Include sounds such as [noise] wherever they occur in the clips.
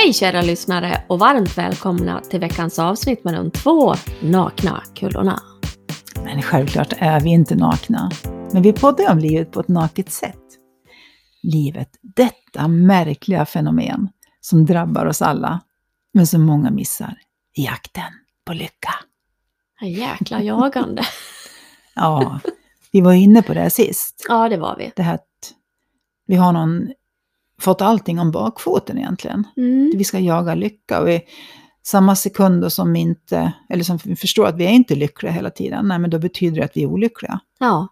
Hej kära lyssnare och varmt välkomna till veckans avsnitt med de två nakna kullorna. Men självklart är vi inte nakna. Men vi poddar om livet på ett naket sätt. Livet, detta märkliga fenomen som drabbar oss alla, men som många missar i jakten på lycka. Jäkla jagande. [laughs] Ja, vi var inne på det sist. ja, det var vi. Det här att vi har någon, fått allting om bakfoten egentligen. Mm. Vi ska jaga lycka och i samma sekund som vi inte, eller som vi förstår att vi är inte lyckliga hela tiden, nej men då betyder det att vi är olyckliga. Ja,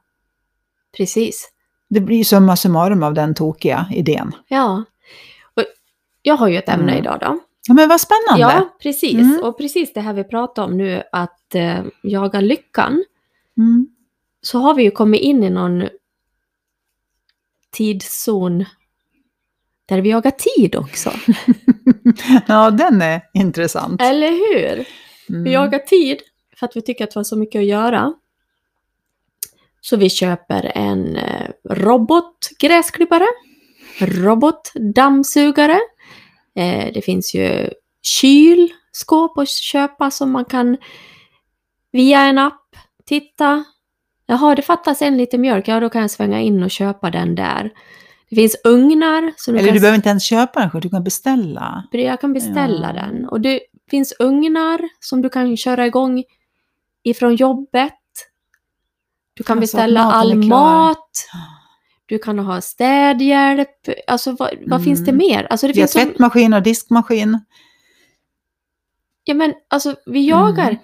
precis. Det blir summa summarum av den tokiga idén. Ja. Och jag har ju ett ämne Mm. idag då. Ja men vad spännande! Ja, precis. Mm. Och precis det här vi pratar om nu, att eh, jaga lyckan, Mm. så har vi ju kommit in i någon tidszon där vi jagar tid också. [laughs] ja, den är intressant. Eller hur? Mm. Vi jagar tid för att vi tycker att vi har så mycket att göra. Så vi köper en eh, robotgräsklippare, robotdammsugare. Eh, det finns ju kylskåp att köpa som man kan via en app titta. Jaha, det fattas en liter mjölk. Ja, då kan jag svänga in och köpa den där. Det finns ugnar. Så du Eller kan du behöver inte ens köpa den själv, du kan beställa. jag kan beställa Ja. den. Och det finns ugnar som du kan köra igång ifrån jobbet. Du kan Alltså, beställa maten all mat. [gasps] Du kan ha städhjälp. Alltså vad, vad Mm. finns det mer? Alltså det Vi har finns så, tvättmaskin och diskmaskin. ja, men, alltså, vi jagar Mm.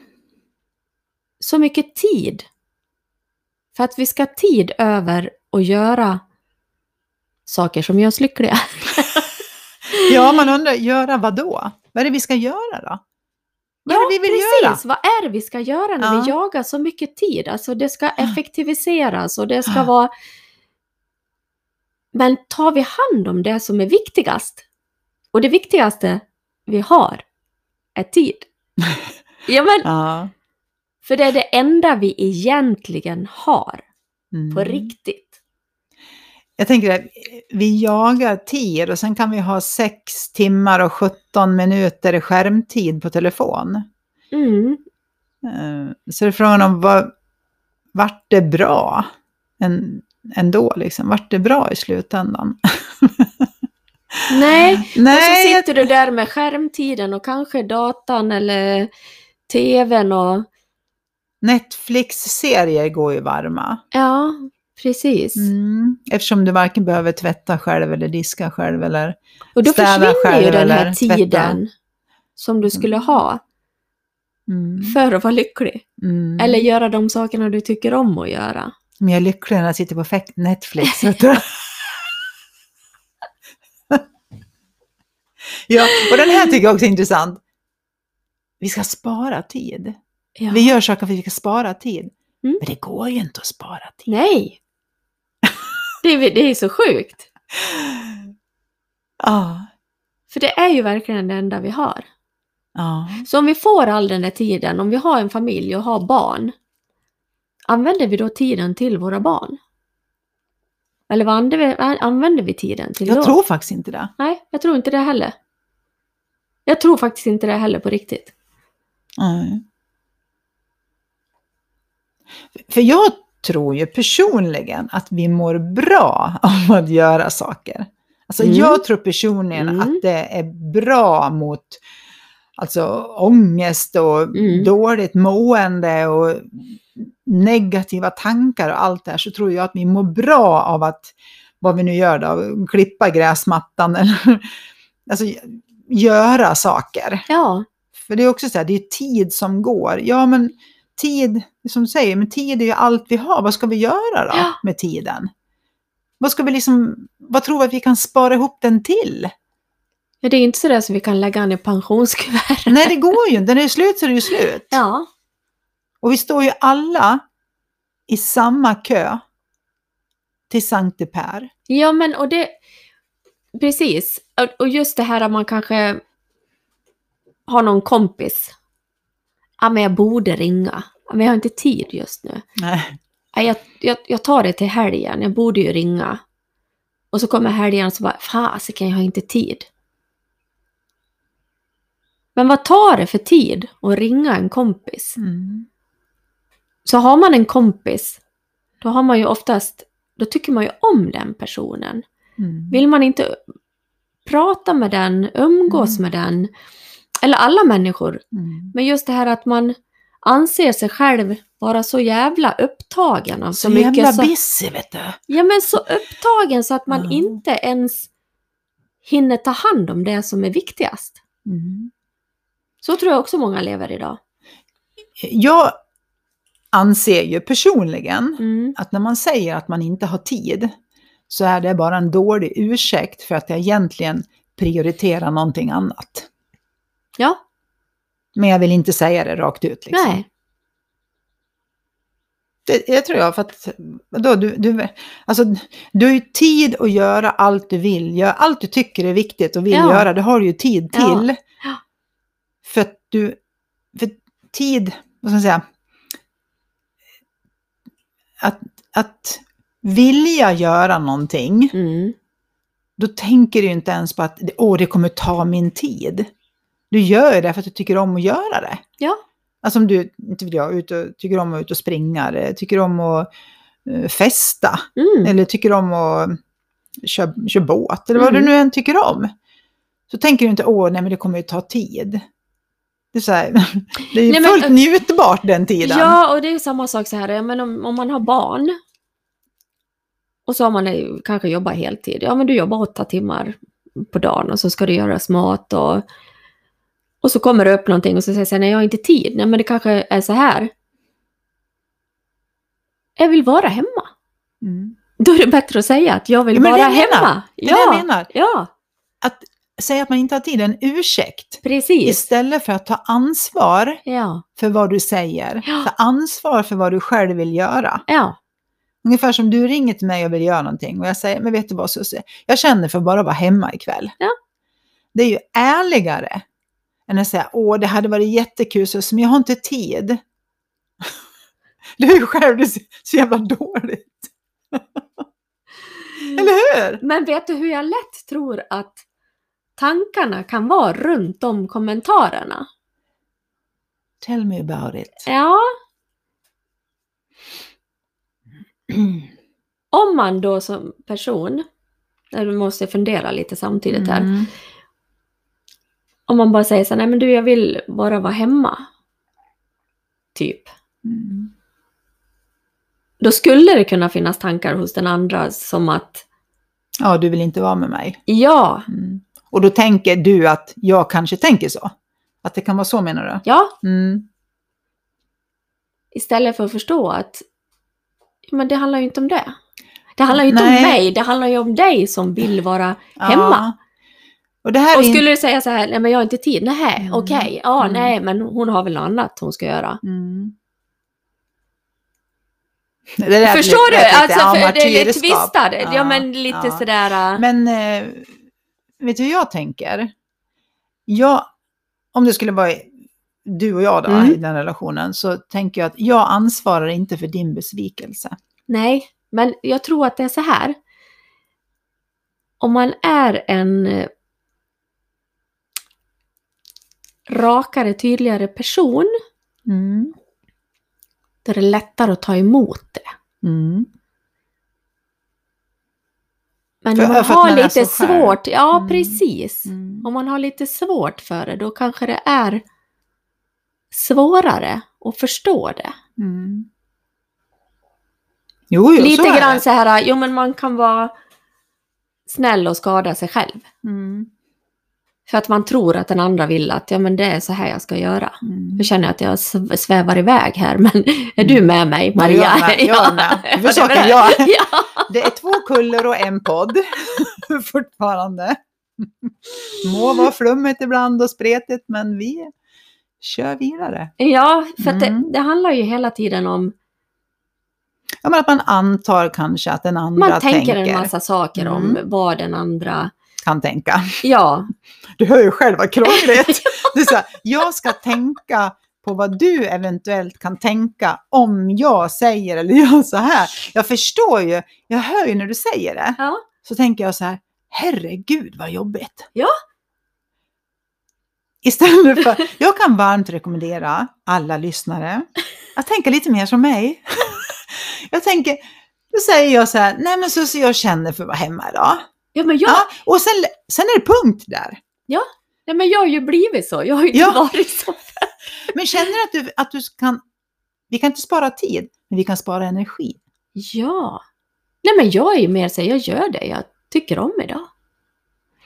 så mycket tid. För att vi ska ha tid över att göra saker som gör oss lyckliga. [laughs] Ja, man undrar, göra vad då? Vad är det vi ska göra då? Vad är det vi vill precis. göra? Vad är det vi ska göra när vi Ja. jagar så mycket tid? Alltså det ska effektiviseras och det ska Ja. vara... Men tar vi hand om det som är viktigast? Och det viktigaste vi har är tid. [laughs] Ja, men, Ja. för det är det enda vi egentligen har Mm. på riktigt. Jag tänker att vi jagar tid och sen kan vi ha 6 timmar och 17 minuter skärmtid på telefon. Mm. Eh, Så det är frågan om vad, vart det bra än, ändå, liksom. Vart det bra i slutändan? [laughs] Nej, och så Nej, sitter du där med skärmtiden och kanske datan eller tvn och... Netflix-serier går ju varma. Ja, precis. Mm. Eftersom du varken behöver tvätta själv eller diska själv eller... Och då försvinner ju den här eller tvätta. tiden som du skulle ha Mm. för att vara lycklig. Mm. Eller göra de sakerna du tycker om att göra. Men jag är lycklig när jag sitter på Netflix. vet du. [laughs] ja, och den här tycker jag också är intressant. Vi ska spara tid. Ja. Vi gör saker för att vi ska spara tid. Mm. Men det går ju inte att spara tid. Nej! Det är, det är så sjukt. Ja, För det är ju verkligen det enda vi har. ja. Så om vi får all den där tiden, om vi har en familj och har barn, använder vi då tiden till våra barn? Eller vad använder vi, använder vi tiden till då? Jag tror faktiskt inte det. Nej, jag tror inte det heller. Jag tror faktiskt inte det heller på riktigt. Nej. För jag tror ju personligen att vi mår bra [laughs] av att göra saker. Alltså Mm. jag tror personligen Mm. att det är bra mot alltså, ångest och Mm. dåligt mående och negativa tankar och allt det här så tror jag att vi mår bra av att, vad vi nu gör då, klippa gräsmattan eller [laughs] alltså göra saker. Ja, För det är också så här, det är tid som går. Ja, men tid, som du säger, men tid är ju allt vi har. Vad ska vi göra då Ja. med tiden? Vad ska vi liksom, vad tror vi att vi kan spara ihop den till? Ja, det är inte sådär som vi kan lägga an i pensionskuvert. Nej, det går ju inte. När det är slut så är det ju slut. Ja, Och vi står ju alla i samma kö till Sankte Per. ja men och det... Precis. Och just det här att man kanske har någon kompis. Ja, men jag borde ringa. Men jag har inte tid just nu. Nej. Ja, jag, jag, jag tar det till helgen. Jag borde ju ringa. Och så kommer helgen och så bara, fasiken, jag har inte tid. Men vad tar det för tid att ringa en kompis? Mm. Så har man en kompis, då har man ju oftast, då tycker man ju om den personen. Mm. Vill man inte prata med den, umgås Mm. med den, eller alla människor, Mm. men just det här att man anser sig själv vara så jävla upptagen av så, Så, mycket. jävla Så, busy vet du. ja men så upptagen så att man Ja. inte ens hinner ta hand om det som är viktigast. Mm. Så tror jag också många lever idag. Jag anser ju personligen Mm. att när man säger att man inte har tid så är det bara en dålig ursäkt för att jag egentligen prioriterar någonting annat. Ja, Men jag vill inte säga det rakt ut. Liksom. nej. Det, jag tror jag, för att då, du, du, alltså, du har ju tid att göra allt du vill. Gör allt du tycker är viktigt och vill Ja. göra, det har du ju tid till. Ja. För att du, för tid, vad ska man säga, att, att vilja göra någonting, Mm. då tänker du inte ens på att Åh, det kommer ta min tid. Du gör det för att du tycker om att göra det. Ja. Alltså om du, inte vet jag, ut och, tycker om att ut och springa, tycker om att eh, festa, Mm. eller tycker om att köra, köra båt, eller vad Mm. du nu än tycker om. Så tänker du inte, åh, nej men det kommer ju ta tid. Det är, så här, [laughs] det är ju Nej, men- fullt njutbart den tiden. Ja, och det är samma sak så här, men om, om man har barn och så har man eh, kanske jobbat heltid. Ja, men du jobbar åtta timmar på dagen och så ska det göras mat och, och så kommer det upp någonting och så säger jag nej jag har inte tid. Nej, men det kanske är så här. Jag vill vara hemma. Mm. Då är det bättre att säga att jag vill Ja, vara är hemma. Det är det ja, jag menar. ja, Säg att man inte har tid, en ursäkt. precis. Istället för att ta ansvar Ja, för vad du säger. Ja. Ta ansvar för vad du själv vill göra. ja, Ungefär som du ringer till mig och vill göra någonting och jag säger, men vet du vad Susie, jag känner för att bara vara hemma ikväll. Ja. Det är ju ärligare än att säga, åh det hade varit jättekul Susie, men jag har inte tid. [laughs] Du är ju själv så, så jävla dåligt. [laughs] Eller hur? Men vet du hur jag lätt tror att tankarna kan vara runt de kommentarerna? Tell me about it. Ja, om man då som person, eller måste fundera lite samtidigt här, Mm. Om man bara säger så här, nej men du jag vill bara vara hemma. Typ. Mm. Då skulle det kunna finnas tankar hos den andra som att, Ja, du vill inte vara med mig. ja, Mm. Och då tänker du att jag kanske tänker så. Att det kan vara så menar du? ja, Mm. istället för att förstå att, men det handlar ju inte om det. Det handlar ju inte Nej. om mig, det handlar ju om dig som vill vara hemma. Ja. Och Och skulle du säga så här, nej men jag har inte tid, nej, Mm. okej, ja, Mm. nej, men hon har väl något annat hon ska göra. Mm. Förstår blir- du? lite Alltså, för det är lite twistad, ja, Ja, men lite ja. sådär, äh, Men eh, vet du hur jag tänker? Jag, om det skulle vara du och jag då Mm. i den relationen så tänker jag att jag ansvarar inte för din besvikelse. nej, men jag tror att det är så här. Om man är en eh, rakare, tydligare person, Mm. då är det lättare att ta emot det. Mm. Men För- om man har man lite svårt, ja Mm. precis. Mm. Om man har lite svårt för det, då kanske det är svårare att förstå det. Mm. Jo, jo, lite så grann det. så här, jo men man kan vara snäll och skada sig själv. Mm. För att man tror att den andra vill att, ja men det är så här jag ska göra. Mm. Nu känner jag att jag sv- svävar iväg här, men [laughs] är du med mig Ja, Maria? [laughs] jag är med, [laughs] jag med. Ja, Huvudsaken det är bra. jag. Ja. Det är två kuller och en podd fortfarande. Må vara flummet ibland och spretigt, men vi kör vidare. ja, för Mm. det, det handlar ju hela tiden om, Ja, men att man antar kanske att den andra man tänker tänker, en massa saker om Mm. vad den andra, kan tänka. ja, Du hör ju själv vad krångligt. [laughs] Det är så här, jag ska tänka på vad du eventuellt kan tänka om jag säger eller gör så här. Jag förstår ju, jag hör ju när du säger det. ja, Så tänker jag så här, herregud vad jobbigt. Ja. istället för, jag kan varmt rekommendera alla lyssnare att tänka lite mer som mig. [laughs] Jag tänker, då säger jag så här, nej men så, så jag känner för att vara hemma idag. Ja, men jag, Ja, och sen, sen är det punkt där. nej, men jag har ju blivit så. Jag har ju inte Ja. varit så. [laughs] Men känner du att du, att du kan, vi kan inte spara tid, men vi kan spara energi. Ja. Nej, men jag är ju mer så jag gör det jag tycker om idag.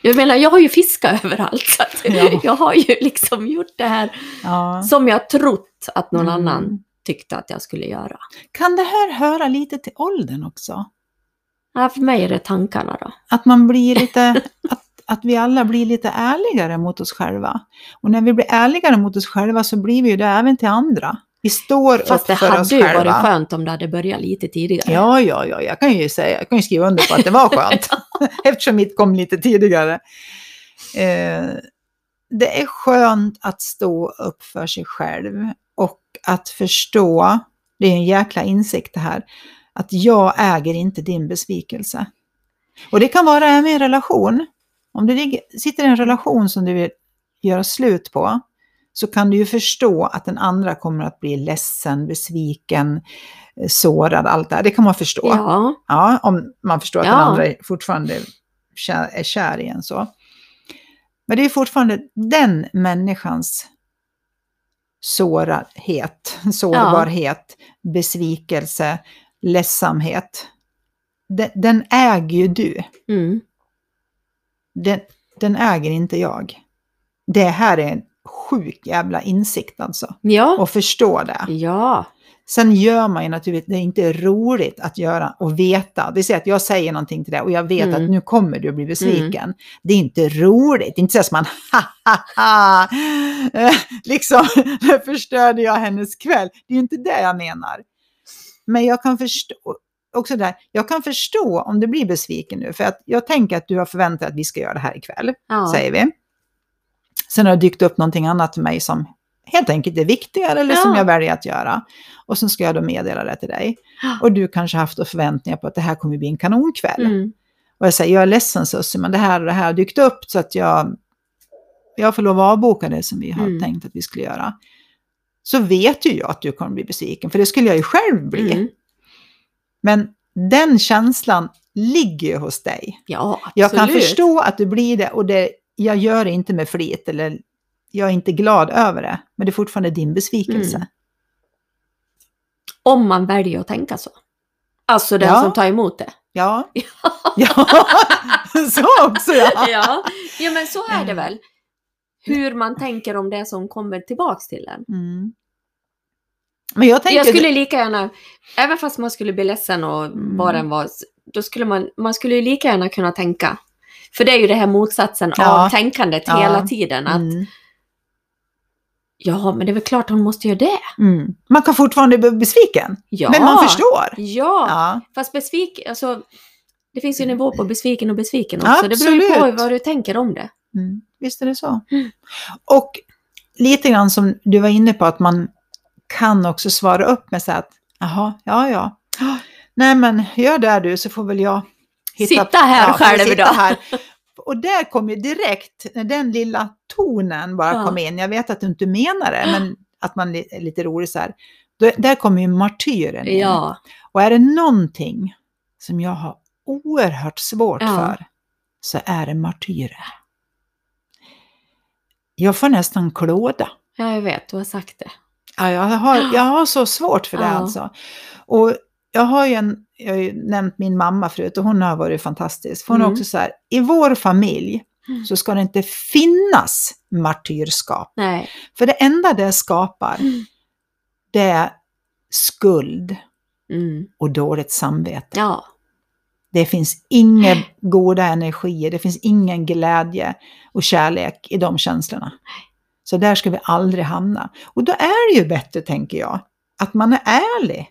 Jag menar, jag har ju fiskat [laughs] överallt. Så Ja. [laughs] Jag har ju liksom gjort det här Ja. som jag trott att någon Mm. annan tyckte att jag skulle göra. Kan det här höra lite till åldern också? Ja, för mig är det tankarna då. Att man blir lite, [laughs] att, att vi alla blir lite ärligare mot oss själva. Och när vi blir ärligare mot oss själva så blir vi ju det även till andra. Vi står Fast upp det för oss hade ju själva. varit skönt om det hade börjat lite tidigare. Ja, ja, ja, jag kan ju säga, jag kan ju skriva under på att det var skönt. [laughs] [laughs] Eftersom mitt kom lite tidigare. Eh, det är skönt att stå upp för sig själv och att förstå, det är en jäkla insikt det här, att jag äger inte din besvikelse. Och det kan vara även i en relation. Om du sitter i en relation som du vill göra slut på, så kan du ju förstå att den andra kommer att bli ledsen, besviken, eh, sårad, allt det här. Det kan man förstå. Ja, Ja, om man förstår att Ja. den andra fortfarande är kär i en så. Men det är fortfarande den människans sårbarhet, sårbarhet besvikelse, ledsamhet. Den, den äger ju du. mm. Den, den äger inte jag. Det här är en sjuk jävla insikt alltså. ja, Och förstå det. ja, Sen gör man ju naturligtvis, det är inte roligt att göra och veta. Det säga att jag säger någonting till dig och jag vet Mm. att nu kommer du att bli besviken. Det är inte roligt, det är inte så att man [laughs] ha ha ha, Eh, liksom, [laughs] förstörde jag hennes kväll. Det är ju inte det jag menar. Men jag kan förstå, också där, jag kan förstå om du blir besviken nu, för att jag tänker att du har förväntat dig att vi ska göra det här ikväll ja. säger vi. Sen har det dykt upp någonting annat för mig som helt enkelt är viktigare eller som Ja. jag väljer att göra. Och så ska jag då meddela det till dig. Och du kanske haft förväntningar på att det här kommer bli en kanonkväll. Mm. Och jag säger, jag är ledsen Sussie, men det här och det här har dykt upp så att jag, jag får lov att avboka det som vi har Mm. tänkt att vi skulle göra. Så vet ju jag att du kommer bli besviken, för det skulle jag ju själv bli. Mm. Men den känslan ligger ju hos dig. Ja, absolut. Jag kan förstå att du blir det och det, jag gör det inte med flit eller jag är inte glad över det. Men det är fortfarande din besvikelse. Mm. Om man väljer att tänka så. Alltså den Ja. som tar emot det. Ja. [laughs] ja, [laughs] så också ja. ja. ja, men så är det väl. Hur man tänker om det som kommer tillbaks till en. Mm. Men jag tänker... Jag skulle lika gärna, även fast man skulle bli ledsen och Mm. vad den var, då skulle man, man skulle ju lika gärna kunna tänka. För det är ju det här motsatsen Ja. av tänkandet Ja. hela tiden. Att Mm. ja, men det är väl klart hon måste göra det. Mm. Man kan fortfarande bli besviken. Ja. Men man förstår. Ja, Ja. fast besviken, alltså det finns ju nivå på besviken och besviken också. Det beror ju på Absolut. vad du tänker om det. Mm. Visst är det så. Mm. Och lite grann som du var inne på att man kan också svara upp med så att jaha, ja, ja. Nej men gör det du så får väl jag Sitta här får själv sitta då. Här. Och där kom ju direkt, när den lilla tonen bara Ja. kom in, jag vet att du inte menar det, men att man är lite rolig så här. Då, där kommer ju martyren in. Ja, Och är det någonting som jag har oerhört svårt Ja. för så är det martyrer. Jag får nästan klåda. ja, jag vet, du har sagt det. Ja, jag, har, jag har så svårt för det Ja. alltså. Och jag har ju en, jag har ju nämnt min mamma förut och hon har varit fantastisk. Hon är Mm. också så här, i vår familj Mm. så ska det inte finnas martyrskap. Nej. För det enda det skapar, Mm. det är skuld Mm. och dåligt samvete. Ja, Det finns inga goda energier, det finns ingen glädje och kärlek i de känslorna. Så där ska vi aldrig hamna. Och då är det ju bättre, tänker jag, att man är ärlig.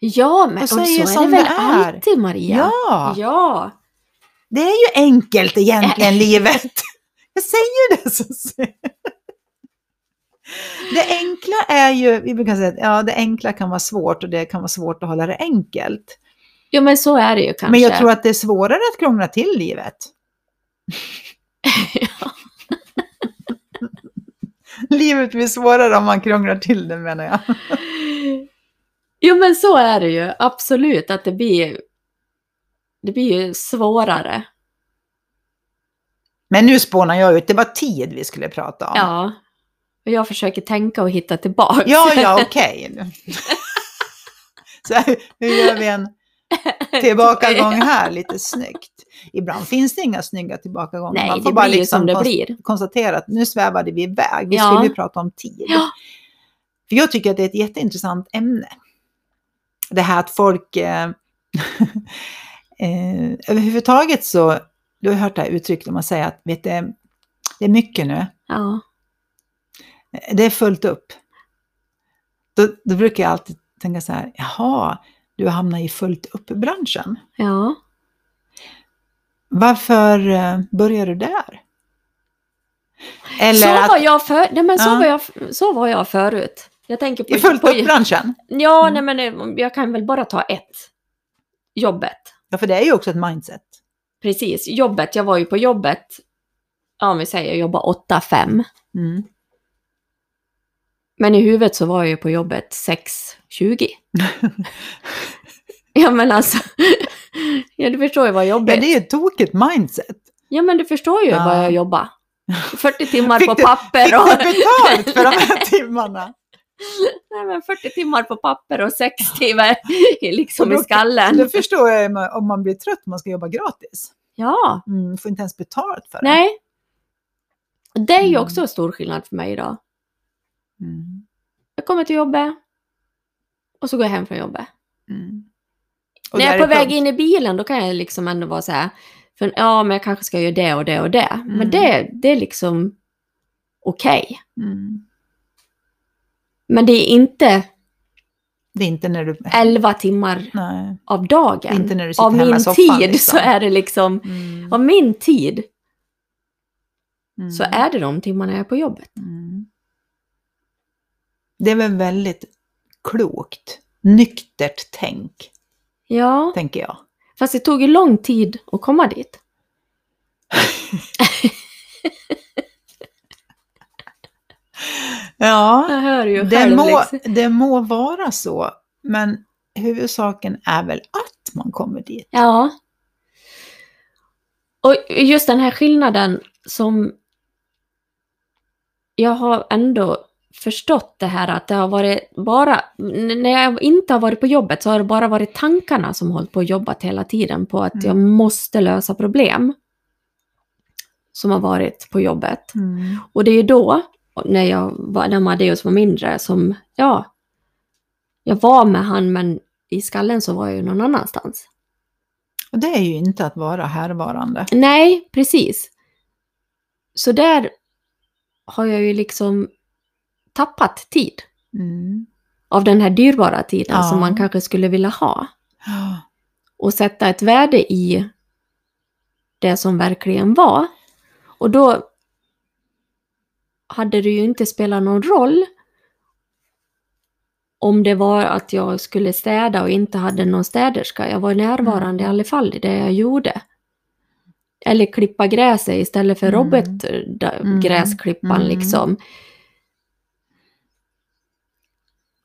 ja men Och och så säger är det som väl det är. alltid Maria? Ja, Ja. det är ju enkelt egentligen, [laughs] livet. Jag säger det så. Det enkla är ju, vi brukar säga att ja, det enkla kan vara svårt och det kan vara svårt att hålla det enkelt. Jo, men så är det ju kanske. Men jag tror att det är svårare att krångla till livet. [laughs] livet blir svårare om man krånglar till det menar jag. Jo men så är det ju, absolut att det blir, det blir ju svårare. Men nu spånar jag ut, det var tid vi skulle prata om. Ja. Och jag försöker tänka och hitta tillbaka. ja, ja [laughs] okej. Här, hur gör vi en [laughs] tillbakagång här lite snyggt? Ibland finns det inga snygga tillbakagångar. Nej, Man får bara liksom som det blir. konstatera att nu svävade vi iväg. Vi Ja. skulle ju prata om tid. Ja. För jag tycker att det är ett jätteintressant ämne. Det här att folk... Eh, [laughs] eh, överhuvudtaget så... Du har hört det här uttrycket om man säger att vet du, det är mycket nu. Ja. Det är fullt upp. Då, då brukar jag alltid tänka så här, jaha, du hamnat i fullt upp-branschen. ja. Varför eh, börjar du där? Eller så att, var jag för, nej men så, Ja. var jag, så var jag förut. Jag tänker på... i fullt på upp-branschen? ja, Mm. nej men eh, jag kan väl bara ta ett. Jobbet. Ja, för det är ju också ett mindset. Precis, jobbet. Jag var ju på jobbet, ja om vi säger jag jobbar 8-5. Mm. Men i huvudet så var jag ju på jobbet 6.20. [laughs] ja men alltså, ja du förstår ju vad Ja, jobbet det är ett tokigt mindset. Ja men du förstår ju Ja. vad jag jobbar. 40 timmar Fick på du- papper Fick och... du betalt för de här [laughs] timmarna? Nej, men 40 timmar på papper och 6 timmar liksom i Då skallen. förstår jag om man blir trött man ska jobba gratis. Ja, Mm, får inte ens betalt för det. nej. Det är ju Mm. också en stor skillnad för mig idag. Mm. Jag kommer till jobbet och så går jag hem från jobbet. Mm. När jag är på väg in i bilen då kan jag liksom ändå vara så här, för, ja men jag kanske ska göra det och det och det. Men Mm. det, det är liksom okej. Mm. Men det är inte Det är inte när du... 11 timmar Nej. av dagen. Av min soffan, tid liksom. så är det liksom, Mm. av min tid Mm. så är det de timmarna jag är på jobbet. Mm. Det är väl väldigt klokt, nyktert tänk, Ja, tänker jag. fast det tog ju lång tid att komma dit. [laughs] Ja, Jag hör ju det själv må, liksom. det må vara så, men huvudsaken är väl att man kommer dit. Ja. Och just den här skillnaden som jag har ändå förstått det här att det har varit bara, när jag inte har varit på jobbet så har det bara varit tankarna som hållit på och jobbat hela tiden på att Mm. jag måste lösa problem som har varit på jobbet. Mm. Och det är ju då, när, jag var, när Amadeus var mindre, som, ja, jag var med han men i skallen så var jag ju någon annanstans. Och det är ju inte att vara härvarande. Nej, precis. Så där har jag ju liksom tappat tid Mm. av den här dyrbara tiden Ja. som man kanske skulle vilja ha. Ja. Och sätta ett värde i det som verkligen var. Och då hade det ju inte spelat någon roll om det var att jag skulle städa och inte hade någon städerska. Jag var närvarande i alla fall i det jag gjorde. Eller klippa gräset istället för Mm. robotgräsklipparen Mm. liksom.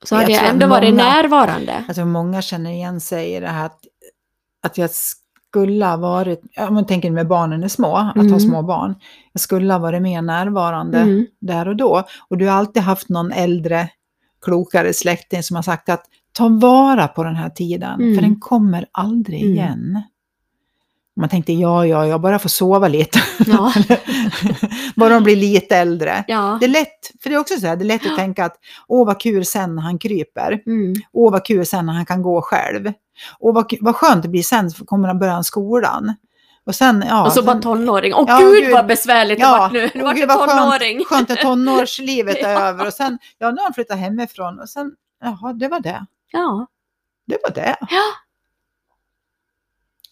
Så Jag hade jag att ändå varit många- närvarande. Jag tror många känner igen sig i det här att, att jag skulle ha varit, om man tänker med barnen är små, att ha Mm. små barn. Jag skulle ha varit mer närvarande Mm. där och då. Och du har alltid haft någon äldre, klokare släkting som har sagt att ta vara på den här tiden, Mm. för den kommer aldrig Mm. igen. Man tänkte, ja, ja, jag bara får sova lite. Ja. [laughs] bara de blir lite äldre. ja. Det är lätt, för det är också så här, det är lätt att tänka att åh vad kul sen när han kryper. Mm. Åh vad kul sen när han kan gå själv. Åh vad, vad skönt det blir sen kommer han börja skolan. Och sen, ja. och så bara tonåring. Åh Ja, gud, gud. vad besvärligt det Ja, vart nu. Åh, vart gud, det vad tonåring. Skönt, skönt att [laughs] tonårslivet är Ja. över. Och sen, ja nu har han flyttat hemifrån. Och sen, jaha, det var det. Ja. Det var det. Ja.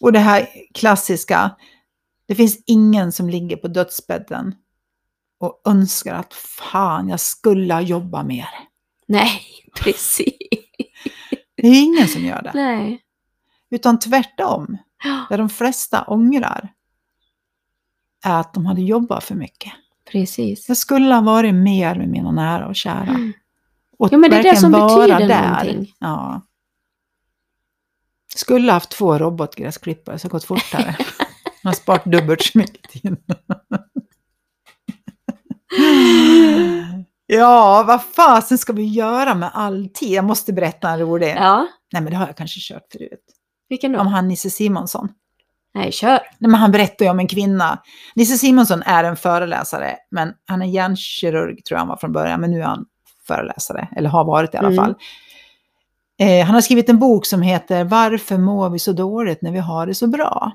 Och det här klassiska, det finns ingen som ligger på dödsbädden och önskar att fan, jag skulle ha jobbat mer. Nej, [laughs] precis. Det är ingen som gör det. Nej. Utan tvärtom. Det de flesta ångrar är att de hade jobbat för mycket. Precis. Jag skulle ha varit mer med mina nära och kära. Mm. Och Ja, men det är det som betyder någonting. Ja. Skulle haft två robotgräsklippare så gått fortare. [laughs] Man har sparat dubbelt så mycket tid. ja, vad fasen ska vi göra med all tid? Jag måste berätta en rolig. Ja, Nej, men det har jag kanske kört förut. vilken Om då? han Nisse Simonsson. Nej, kör. Nej, men han berättar ju om en kvinna. Nisse Simonsson är en föreläsare, men han är hjärnkirurg tror jag han var från början, men nu är han föreläsare, eller har varit i alla Mm. fall. Eh, han har skrivit en bok som heter Varför mår vi så dåligt när vi har det så bra?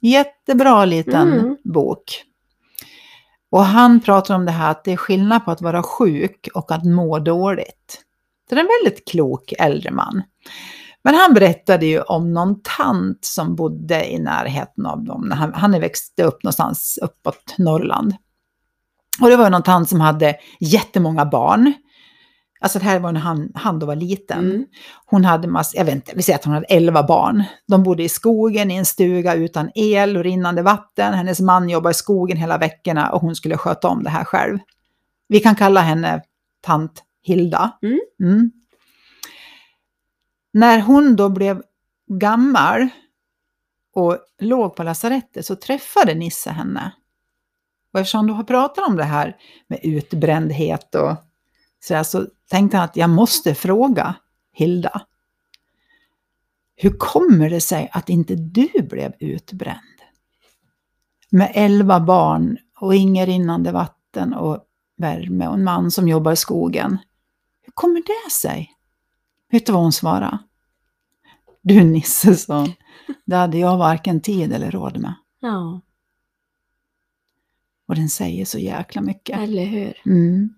Jättebra liten Mm. bok. Och han pratar om det här att det är skillnad på att vara sjuk och att må dåligt. Så det är en väldigt klok äldre man. Men han berättade ju om någon tant som bodde i närheten av dem. Han, han växte upp någonstans uppåt Norrland. Och det var någon tant som hade jättemånga barn. Alltså det här var när han, han då var liten. Mm. Hon hade mass, jag vet inte, vi säger att hon hade 11 barn. De bodde i skogen i en stuga utan el och rinnande vatten. Hennes man jobbade i skogen hela veckorna och hon skulle sköta om det här själv. Vi kan kalla henne tant Hilda. Mm. Mm. När hon då blev gammal och låg på lasarettet så träffade Nisse henne. Och eftersom du har pratat om det här med utbrändhet och så, så tänkte han att jag måste fråga Hilda. Hur kommer det sig att inte du blev utbränd? Med elva barn och inget rinnande vatten och värme och en man som jobbar i skogen. Hur kommer det sig? Vet du vad hon svarade? Du Nisse, sa. Det hade jag varken tid eller råd med. Ja, Och den säger så jäkla mycket. eller hur? Mm.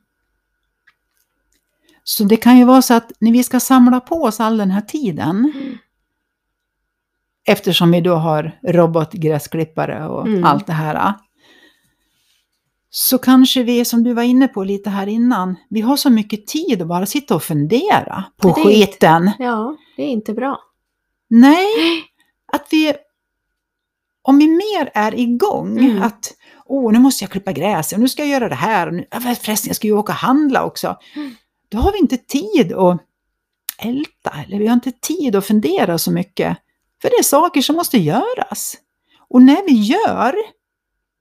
Så det kan ju vara så att när vi ska samla på oss all den här tiden, Mm. eftersom vi då har robotgräsklippare och Mm. allt det här, så kanske vi, som du var inne på lite här innan, vi har så mycket tid att bara sitta och fundera på Det skiten. Ja, det är inte bra. Nej, att vi, om vi mer är igång, Mm. att åh, nu måste jag klippa gräset, nu ska jag göra det här, och nu, förresten, jag ska ju åka och handla också. Mm. Då har vi inte tid att älta, eller vi har inte tid att fundera så mycket. För det är saker som måste göras. Och när vi gör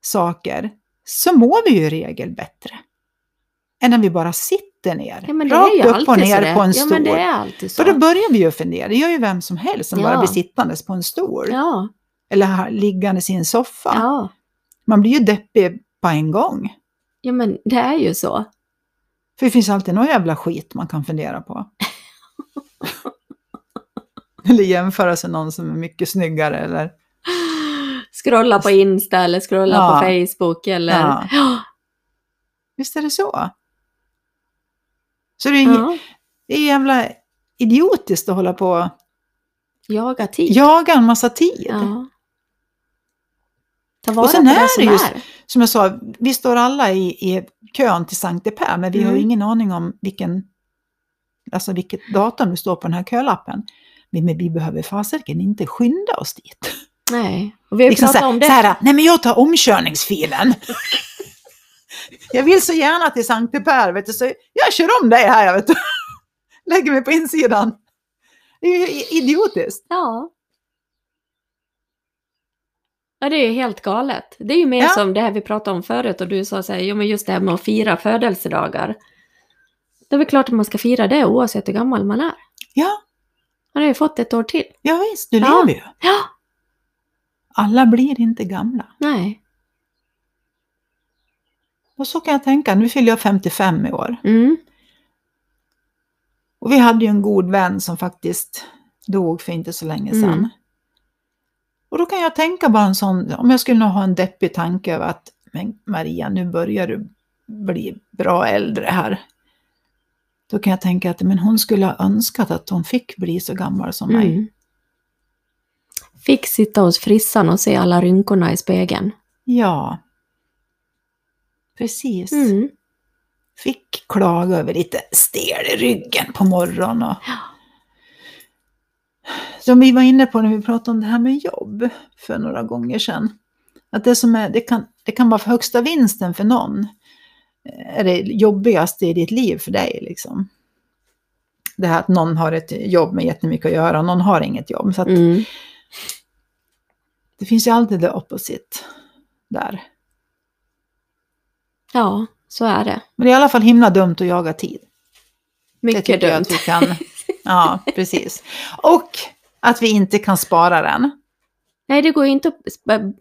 saker så mår vi ju i regel bättre. Än när vi bara sitter ner, Ja, rakt upp och ner på en Ja, stol. men det är alltid så. För då börjar vi ju fundera, det gör ju vem som helst som Ja. bara blir sittandes på en stol. Ja, Eller liggandes i en soffa. ja. Man blir ju deppig på en gång. ja, men det är ju så. För det finns alltid någon jävla skit man kan fundera på. [laughs] eller jämföra sig med någon som är mycket snyggare eller... Scrolla på Insta eller scrolla Ja. på Facebook eller... [gasps] Ja. Visst är det så? Så det är, ja. det är jävla idiotiskt att hålla på och Jaga tid. jaga en massa tid. Ja. Ta vara Och sen på är det det som just- är. Som jag sa, vi står alla i, i kön till Sankte Per, men vi har Mm. ingen aning om vilken, alltså vilket datum det står på den här kölappen. Men men vi behöver fasiken inte skynda oss dit. Nej. Och vi har Liksom pratat här, om det. så här, nej men jag tar omkörningsfilen. [laughs] jag vill så gärna till Sankte Per, vet du, så jag kör om dig här, jag vet du. [laughs] Lägger mig på insidan. Det är ju idiotiskt. Ja. Ja, det är ju helt galet. Det är ju mer Ja. som det här vi pratade om förut och du sa så här, jo men just det här med att fira födelsedagar. Det är väl klart att man ska fira det oavsett hur gammal man är. Ja, Man har ju fått ett år till. ja visst, du Ja. lever ju. Ja. Alla blir inte gamla. Nej. Och så kan jag tänka, nu fyller jag 55 i år. Mm. Och vi hade ju en god vän som faktiskt dog för inte så länge sedan. Mm. Och då kan jag tänka bara en sån, om jag skulle ha en deppig tanke över att men Maria, nu börjar du bli bra äldre här. Då kan jag tänka att men hon skulle ha önskat att hon fick bli så gammal som mig. Mm. Fick sitta hos frissan och se alla rynkorna i spegeln. Ja, precis. Mm. Fick klaga över lite stel i ryggen på morgonen. Och... Som vi var inne på när vi pratade om det här med jobb för några gånger sedan. Att det, som är, det, kan, det kan vara för högsta vinsten för någon. är det jobbigaste i ditt liv för dig? Liksom? Det här att någon har ett jobb med jättemycket att göra och någon har inget jobb. Så Mm. det finns ju alltid det opposite där. Ja, så är det. Men det är i alla fall himla dumt att jaga tid. Mycket jag dumt. att vi kan. [laughs] Ja, precis. Och att vi inte kan spara den. Nej, det går ju inte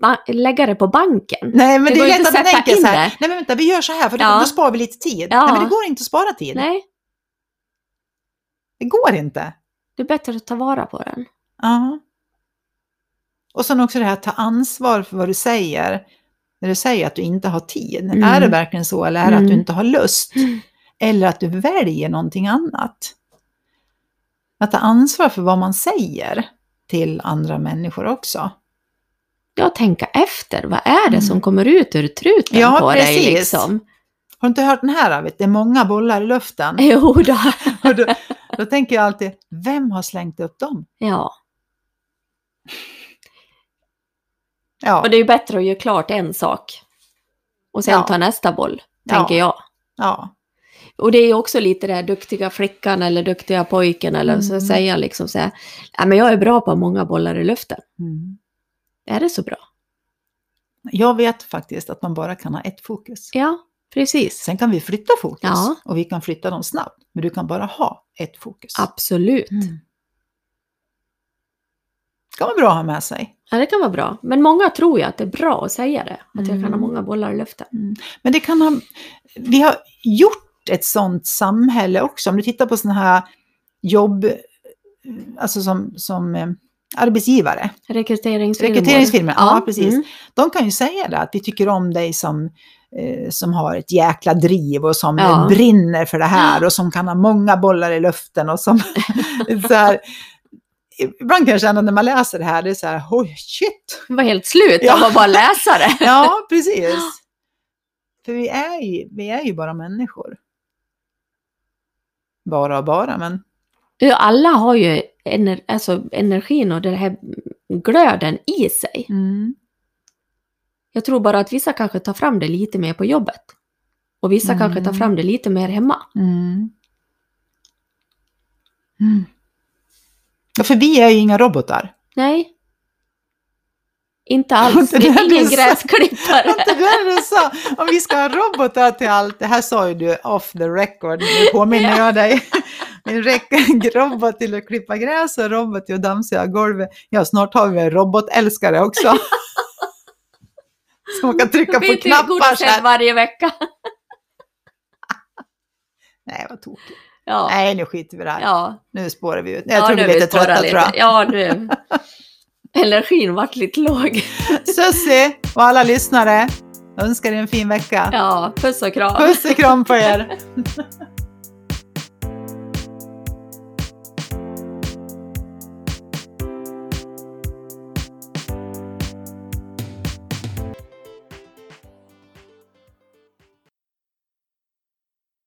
att lägga det på banken. Nej, men Det det, är lätt att man tänker så här. Nej, men vänta, vi gör så här för då, Ja. då sparar vi lite tid. Ja. Nej, men det går inte att spara tid. Nej, Det går inte. det är bättre att ta vara på den. Ja. Och sen också det här att ta ansvar för vad du säger. När du säger att du inte har tid. Mm. Är det verkligen så eller är det att du Mm. inte har lust? Mm. Eller att du väljer någonting annat? Att ta ansvar för vad man säger till andra människor också. Ja, tänka efter. Vad är det Mm. som kommer ut ur truten Ja, på dig precis. liksom? Har du inte hört den här? David? Det är många bollar i luften. [laughs] Jo då. [laughs] Då, då tänker jag alltid, vem har slängt upp dem? Ja, Ja, och det är ju bättre att göra klart en sak. Och sen Ja. ta nästa boll, Ja. tänker jag. ja, Och det är också lite det här duktiga flickan eller duktiga pojken eller så Mm. säga liksom så här, ja men jag är bra på många bollar i luften. mm. Är det så bra? Jag vet faktiskt att man bara kan ha ett fokus. Ja, precis. Sen kan vi flytta fokus Ja. och vi kan flytta dem snabbt. Men du kan bara ha ett fokus. Absolut. Mm. ska vara bra att ha med sig. Ja, det kan vara bra. Men många tror ju att det är bra att säga det. Att jag kan ha Mm. många bollar i luften. Men det kan ha... Vi har gjort ett sånt samhälle också. Om du tittar på sådana här jobb... Alltså som, som eh, arbetsgivare. Rekryteringsfirmor. Rekryteringsfirmor, ja, precis. Mm. De kan ju säga det, att vi tycker om dig som, eh, som har ett jäkla driv och som Ja. brinner för det här och som kan ha många bollar i luften och som [laughs] så här, Ibland kan jag känna när man läser det här, det är så här, oj, shit. Det var helt slut Ja. av att bara läsa det. [laughs] Ja, precis. För vi är ju, vi är ju bara människor. Bara och bara, men Ja, Alla har ju ener, alltså energin och den här glöden i sig. mm, Jag tror bara att vissa kanske tar fram det lite mer på jobbet. Och vissa Mm. kanske tar fram det lite mer hemma. mm. Mm. Ja, för vi är ju inga robotar. Nej. [laughs] Inte alls. Vi det är ingen gräsklippare. Inte det du sa. Om vi ska ha robotar till allt. Det här sa ju du off the record. Nu påminner jag dig. En robot till att klippa gräs och robot till att dammsuga golvet. Ja, snart har vi en robotälskare också. Som kan trycka på Vi knappar tillgodoser här. varje vecka. Nej, vad tokigt. Ja. Nej, nu skiter vi i det här. Ja. Nu spårar vi ut. Jag ja, tror vi nu är lite trötta tror jag. Ja, nu. Energin vart lite låg. Sussi och alla lyssnare önskar er en fin vecka. Ja, puss och kram. Puss och kram på er. [laughs]